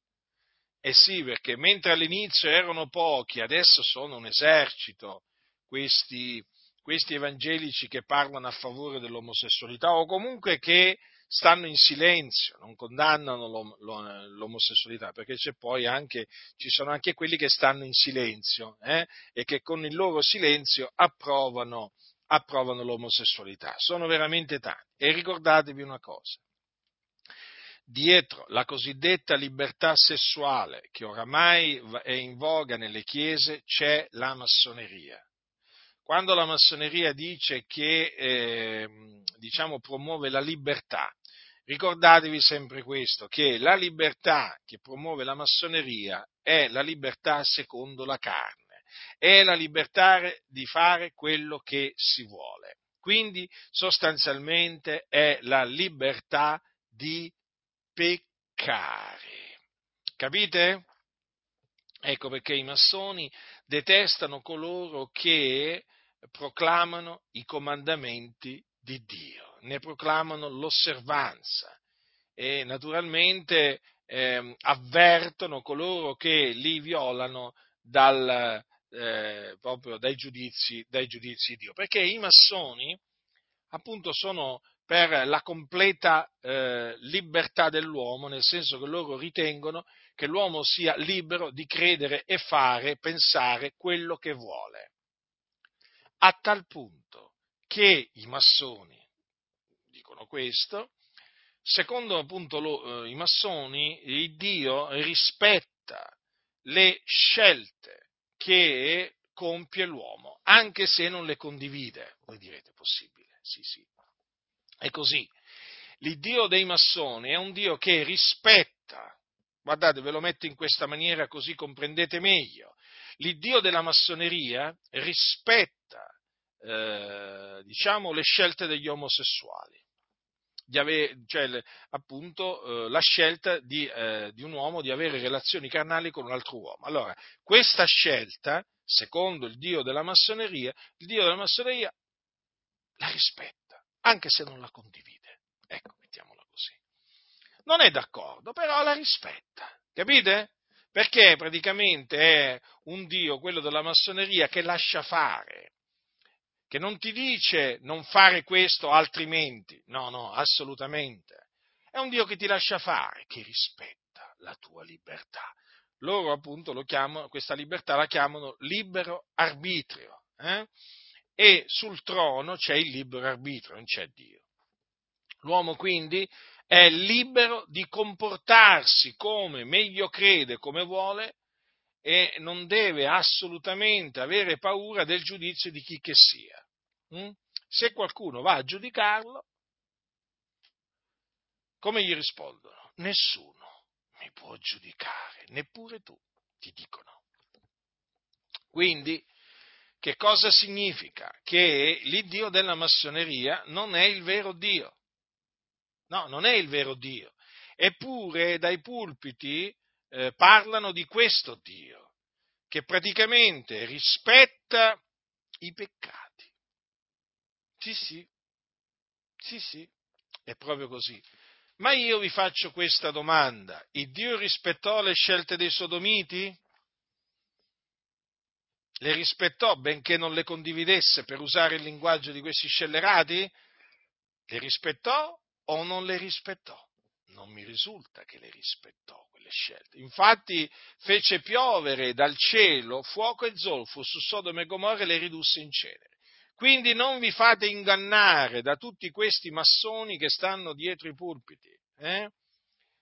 eh sì, perché mentre all'inizio erano pochi, adesso sono un esercito questi, questi evangelici che parlano a favore dell'omosessualità o comunque che stanno in silenzio, non condannano l'omosessualità, perché poi anche, ci sono anche quelli che stanno in silenzio eh, e che con il loro silenzio approvano, approvano l'omosessualità. Sono veramente tanti. E ricordatevi una cosa, dietro la cosiddetta libertà sessuale che oramai è in voga nelle chiese c'è la massoneria quando la massoneria dice che eh, diciamo, promuove la libertà, ricordatevi sempre questo, che la libertà che promuove la massoneria è la libertà secondo la carne, è la libertà di fare quello che si vuole. Quindi sostanzialmente è la libertà di peccare. Capite? Ecco perché i massoni detestano coloro che proclamano i comandamenti di Dio, ne proclamano l'osservanza e naturalmente eh, avvertono coloro che li violano dal, eh, proprio dai giudizi, dai giudizi di Dio, perché i massoni appunto sono per la completa eh, libertà dell'uomo, nel senso che loro ritengono che l'uomo sia libero di credere e fare, pensare quello che vuole a tal punto che i massoni dicono questo, secondo appunto lo, eh, i massoni, il Dio rispetta le scelte che compie l'uomo, anche se non le condivide. Voi direte, possibile? Sì, sì. È così. L'Iddio dei massoni è un Dio che rispetta, guardate, ve lo metto in questa maniera così comprendete meglio, l'Iddio della massoneria rispetta eh, diciamo, le scelte degli omosessuali. Di avere, cioè, appunto, eh, la scelta di, eh, di, un uomo di avere relazioni carnali con un altro uomo. Allora, questa scelta, secondo il Dio della massoneria, il Dio della massoneria la rispetta, anche se non la condivide. Ecco, mettiamola così. Non è d'accordo, però la rispetta. Capite? Perché praticamente è un Dio, quello della massoneria, che lascia fare, che non ti dice non fare questo altrimenti, no, no, assolutamente. È un Dio che ti lascia fare, che rispetta la tua libertà. Loro appunto chiamano, questa libertà la chiamano libero arbitrio. Eh? E sul trono c'è il libero arbitrio, non c'è Dio. L'uomo quindi è libero di comportarsi come meglio crede, come vuole, e non deve assolutamente avere paura del giudizio di chi che sia. Mm? Se qualcuno va a giudicarlo, come gli rispondono? Nessuno mi può giudicare, neppure tu, ti dicono. Quindi, che cosa significa? Che l'Iddio della massoneria non è il vero Dio. No, non è il vero Dio. Eppure dai pulpiti eh, parlano di questo Dio, che praticamente rispetta i peccati. Sì, sì, sì, sì, è proprio così. Ma io vi faccio questa domanda. Il Dio rispettò le scelte dei sodomiti? Le rispettò benché non le condividesse per usare il linguaggio di questi scellerati? Le rispettò o non le rispettò? Non mi risulta che le rispettò quelle scelte. Infatti fece piovere dal cielo fuoco e zolfo su Sodome e Gomorra e le ridusse in cenere. Quindi non vi fate ingannare da tutti questi massoni che stanno dietro i pulpiti, eh?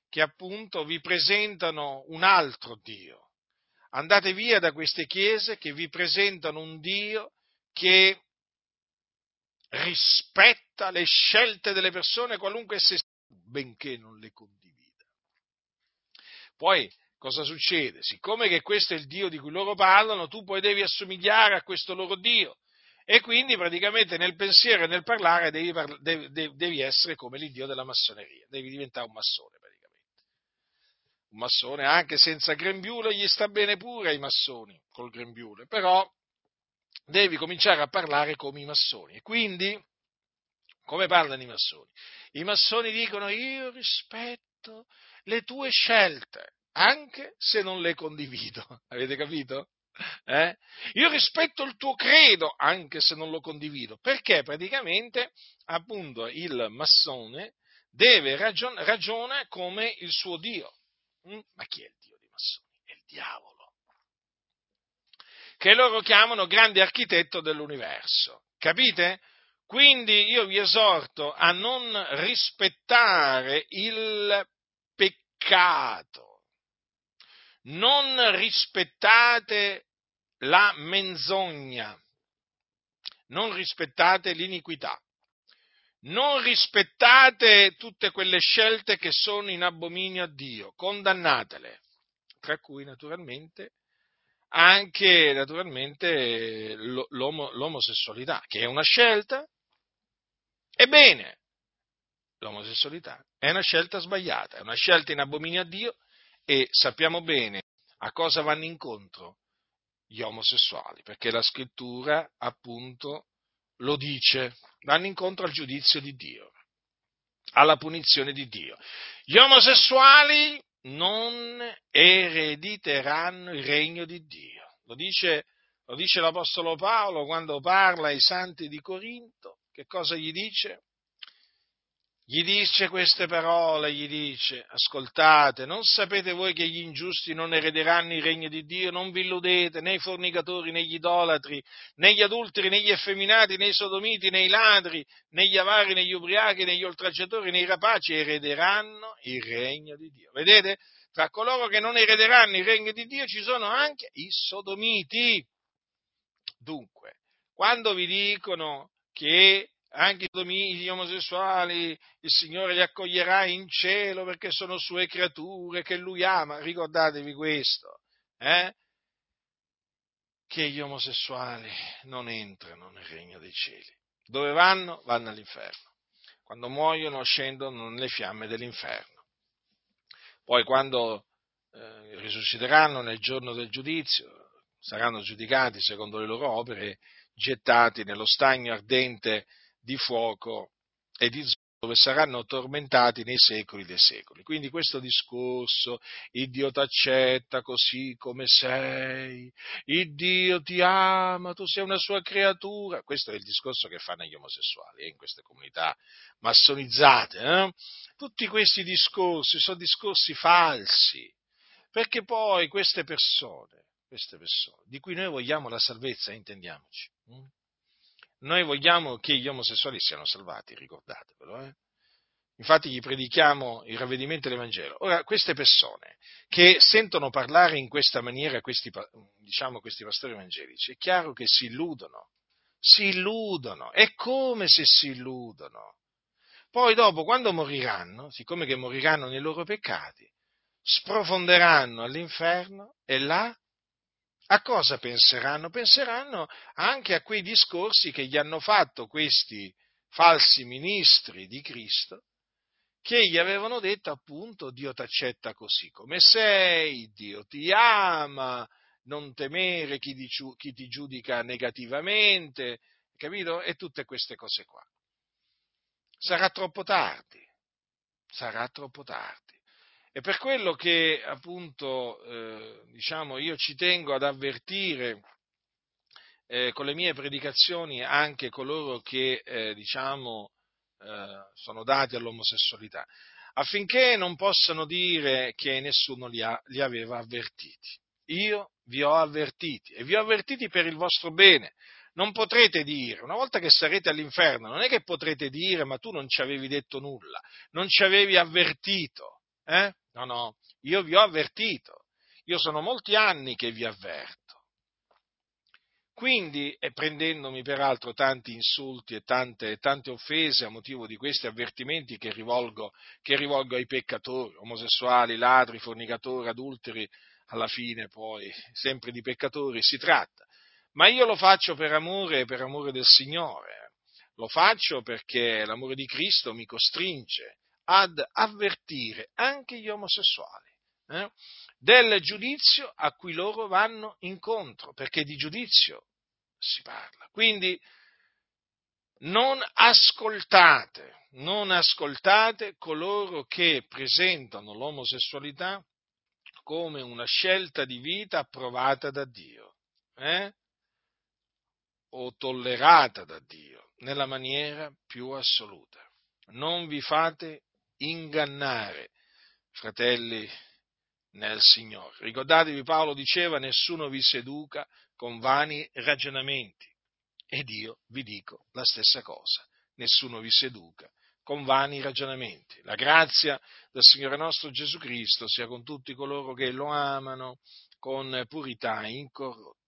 che appunto vi presentano un altro Dio. Andate via da queste chiese che vi presentano un Dio che rispetta le scelte delle persone qualunque esse benché non le condivida. Poi cosa succede? Siccome che questo è il Dio di cui loro parlano, tu poi devi assomigliare a questo loro Dio e quindi praticamente nel pensiero e nel parlare devi, devi, devi essere come l'Iddio della massoneria, devi diventare un massone praticamente. Un massone anche senza grembiule gli sta bene pure ai massoni col grembiule, però devi cominciare a parlare come i massoni. E quindi, come parlano i massoni? I massoni dicono io rispetto le tue scelte, anche se non le condivido. Avete capito? Eh? Io rispetto il tuo credo, anche se non lo condivido, perché praticamente, appunto, il massone deve ragion- ragiona come il suo Dio. Mm? Ma chi è il Dio dei massoni? È il diavolo. Che loro chiamano grande architetto dell'universo. Capite? Quindi io vi esorto a non rispettare il peccato. Non rispettate la menzogna, non rispettate l'iniquità, non rispettate tutte quelle scelte che sono in abominio a Dio, condannatele, tra cui naturalmente anche naturalmente l'omo, l'omosessualità, che è una scelta. Ebbene, l'omosessualità è una scelta sbagliata, è una scelta in abominio a Dio e sappiamo bene a cosa vanno incontro gli omosessuali, perché la scrittura appunto lo dice, vanno incontro al giudizio di Dio, alla punizione di Dio. Gli omosessuali non erediteranno il regno di Dio. Lo dice, lo dice l'Apostolo Paolo quando parla ai santi di Corinto. Che cosa gli dice? Gli dice queste parole, gli dice, ascoltate, non sapete voi che gli ingiusti non erederanno il regno di Dio? Non vi illudete, né i fornicatori, né gli idolatri, né gli adulteri, né gli effeminati, né i sodomiti, né i ladri, né gli avari, né gli ubriachi, né gli oltraggiatori, né i rapaci erederanno il regno di Dio. Vedete? Tra coloro che non erederanno il regno di Dio ci sono anche i sodomiti. Dunque, quando vi dicono che anche gli omosessuali, il Signore li accoglierà in cielo perché sono sue creature che lui ama. Ricordatevi questo, eh? che gli omosessuali non entrano nel regno dei cieli. Dove vanno? Vanno all'inferno. Quando muoiono scendono nelle fiamme dell'inferno. Poi quando eh, risusciteranno nel giorno del giudizio, saranno giudicati secondo le loro opere, gettati nello stagno ardente di fuoco e di zolfo dove saranno tormentati nei secoli dei secoli. Quindi questo discorso, il Dio ti accetta così come sei, il Dio ti ama, tu sei una sua creatura, questo è il discorso che fanno gli omosessuali eh, in queste comunità massonizzate. Eh? Tutti questi discorsi sono discorsi falsi, perché poi queste persone, queste persone, di cui noi vogliamo la salvezza, intendiamoci? Noi vogliamo che gli omosessuali siano salvati, ricordatevelo. Eh? Infatti gli predichiamo il ravvedimento dell'Evangelo. Ora, queste persone che sentono parlare in questa maniera questi, diciamo, questi pastori evangelici, è chiaro che si illudono, si illudono, è come se si illudono. Poi dopo, quando moriranno, siccome che moriranno nei loro peccati, sprofonderanno all'inferno e là a cosa penseranno? Penseranno anche a quei discorsi che gli hanno fatto questi falsi ministri di Cristo, che gli avevano detto appunto Dio ti accetta così come sei, Dio ti ama, non temere chi ti giudica negativamente, capito? E tutte queste cose qua. Sarà troppo tardi, sarà troppo tardi. È per quello che appunto eh, diciamo, io ci tengo ad avvertire eh, con le mie predicazioni anche coloro che, eh, diciamo, eh, sono dati all'omosessualità, affinché non possano dire che nessuno li, ha, li aveva avvertiti. Io vi ho avvertiti e vi ho avvertiti per il vostro bene. Non potrete dire, una volta che sarete all'inferno, non è che potrete dire ma tu non ci avevi detto nulla, non ci avevi avvertito. Eh? No, no, io vi ho avvertito. Io sono molti anni che vi avverto. Quindi, e prendendomi peraltro tanti insulti e tante, tante offese a motivo di questi avvertimenti che rivolgo, che rivolgo ai peccatori, omosessuali, ladri, fornicatori, adulteri, alla fine poi sempre di peccatori si tratta. Ma io lo faccio per amore, per amore del Signore. Lo faccio perché l'amore di Cristo mi costringe ad avvertire anche gli omosessuali eh, del giudizio a cui loro vanno incontro, perché di giudizio si parla. Quindi non ascoltate, non ascoltate coloro che presentano l'omosessualità come una scelta di vita approvata da Dio eh? o tollerata da Dio nella maniera più assoluta. Non vi fate ingannare, fratelli nel Signore. Ricordatevi, Paolo diceva, nessuno vi seduca con vani ragionamenti. Ed io vi dico la stessa cosa, nessuno vi seduca con vani ragionamenti. La grazia del Signore nostro Gesù Cristo sia con tutti coloro che lo amano con purità incorrotta.